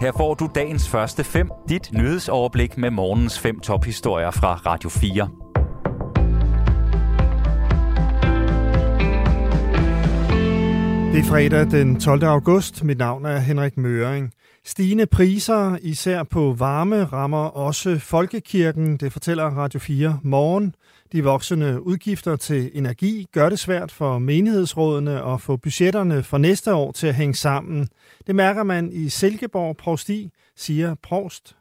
Her får du dagens første fem, dit nyhedsoverblik med morgens fem tophistorier fra Radio 4. Det er fredag den 12. august. Mit navn er Henrik Møring. Stigende priser, især på varme, rammer også folkekirken. Det fortæller Radio 4 morgen. De voksende udgifter til energi gør det svært for menighedsrådene at få budgetterne for næste år til at hænge sammen. Det mærker man i Silkeborg Provsti, siger provst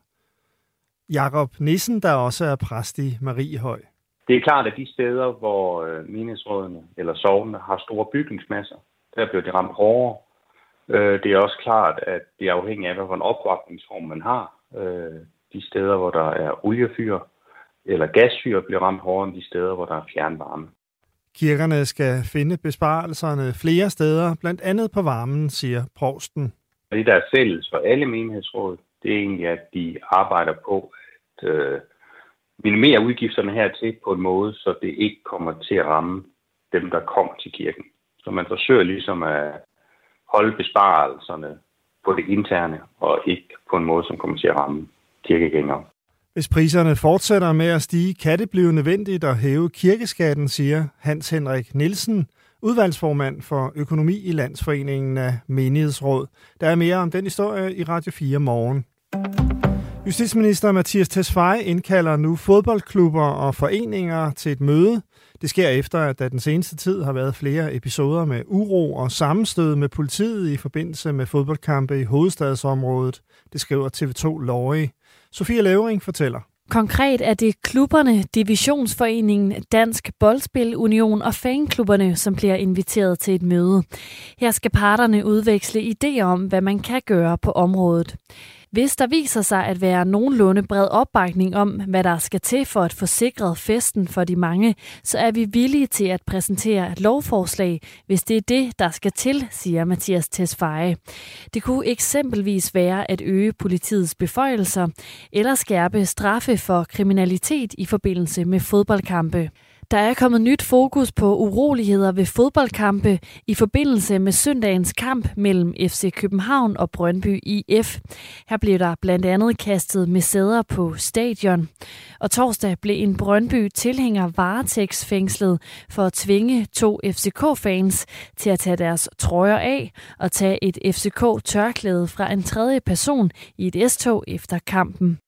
Jakob Nissen, der også er præst i Mariehøj. Det er klart, at de steder, hvor øh, menighedsrådene eller sovende har store bygningsmasser, der bliver det ramt hårdere. Øh, det er også klart, at det er afhængigt af, hvilken opvarmningsform man har. Øh, de steder, hvor der er oliefyr eller gasfyr, bliver ramt hårdere end de steder, hvor der er fjernvarme. Kirkerne skal finde besparelserne flere steder, blandt andet på varmen, siger provsten. Det, der er fælles for alle menighedsråd, det er egentlig, at de arbejder på at øh, minimere udgifterne hertil på en måde, så det ikke kommer til at ramme dem, der kommer til kirken. Så man forsøger ligesom at holde besparelserne på det interne, og ikke på en måde, som kommer til at ramme kirkegængere. Hvis priserne fortsætter med at stige, kan det blive nødvendigt at hæve kirkeskatten, siger Hans Henrik Nielsen, udvalgsformand for økonomi i Landsforeningen af Menighedsråd. Der er mere om den historie i Radio 4 morgen. Justitsminister Mathias Tesfaye indkalder nu fodboldklubber og foreninger til et møde. Det sker efter, at der den seneste tid har været flere episoder med uro og sammenstød med politiet i forbindelse med fodboldkampe i hovedstadsområdet. Det skriver TV2 Løje. Sofia Levering fortæller. Konkret er det klubberne, Divisionsforeningen, Dansk Boldspil Union og fanklubberne, som bliver inviteret til et møde. Her skal parterne udveksle idéer om, hvad man kan gøre på området. Hvis der viser sig at være nogenlunde bred opbakning om, hvad der skal til for at få sikret festen for de mange, så er vi villige til at præsentere et lovforslag, hvis det er det, der skal til, siger Mathias Tesfaye. Det kunne eksempelvis være at øge politiets beføjelser eller skærpe straffe for kriminalitet i forbindelse med fodboldkampe. Der er kommet nyt fokus på uroligheder ved fodboldkampe i forbindelse med søndagens kamp mellem FC København og Brøndby IF. Her blev der blandt andet kastet med sæder på stadion. Og torsdag blev en Brøndby tilhænger varetægtsfængslet for at tvinge to FCK-fans til at tage deres trøjer af og tage et FCK-tørklæde fra en tredje person i et S-tog efter kampen.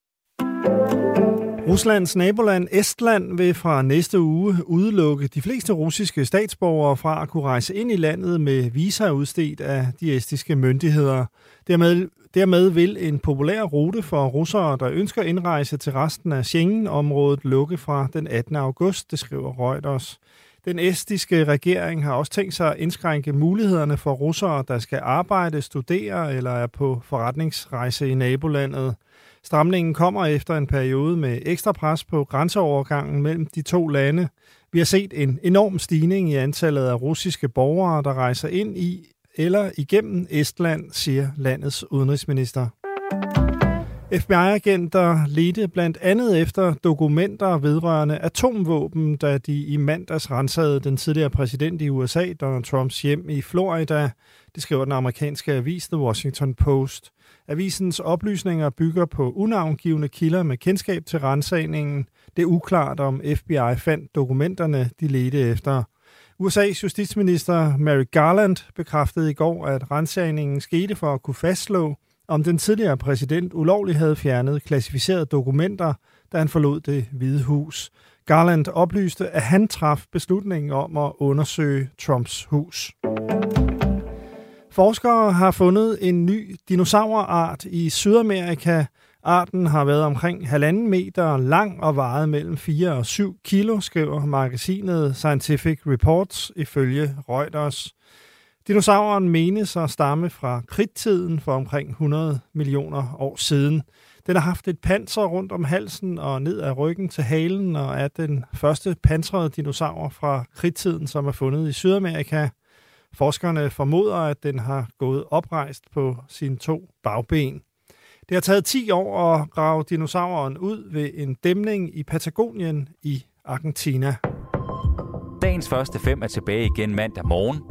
Ruslands naboland Estland vil fra næste uge udelukke de fleste russiske statsborgere fra at kunne rejse ind i landet med visa udstedt af de estiske myndigheder. Dermed, dermed vil en populær rute for russere, der ønsker indrejse til resten af Schengen-området, lukke fra den 18. august, det skriver Reuters. Den estiske regering har også tænkt sig at indskrænke mulighederne for russere, der skal arbejde, studere eller er på forretningsrejse i nabolandet. Stramningen kommer efter en periode med ekstra pres på grænseovergangen mellem de to lande. Vi har set en enorm stigning i antallet af russiske borgere, der rejser ind i eller igennem Estland, siger landets udenrigsminister. FBI-agenter ledte blandt andet efter dokumenter vedrørende atomvåben, da de i mandags rensede den tidligere præsident i USA, Donald Trumps hjem i Florida. Det skriver den amerikanske avis The Washington Post. Avisens oplysninger bygger på unavngivende kilder med kendskab til rensagningen. Det er uklart, om FBI fandt dokumenterne, de ledte efter. USA's justitsminister Mary Garland bekræftede i går, at rensagningen skete for at kunne fastslå, om den tidligere præsident ulovligt havde fjernet klassificerede dokumenter, da han forlod det hvide hus. Garland oplyste, at han traf beslutningen om at undersøge Trumps hus. Forskere har fundet en ny dinosaurart i Sydamerika. Arten har været omkring halvanden meter lang og vejet mellem 4 og 7 kilo, skriver magasinet Scientific Reports ifølge Reuters. Dinosauren menes at stamme fra kridttiden for omkring 100 millioner år siden. Den har haft et panser rundt om halsen og ned ad ryggen til halen og er den første pansrede dinosaur fra kridttiden, som er fundet i Sydamerika. Forskerne formoder, at den har gået oprejst på sine to bagben. Det har taget 10 år at grave dinosauren ud ved en dæmning i Patagonien i Argentina. Dagens første fem er tilbage igen mandag morgen.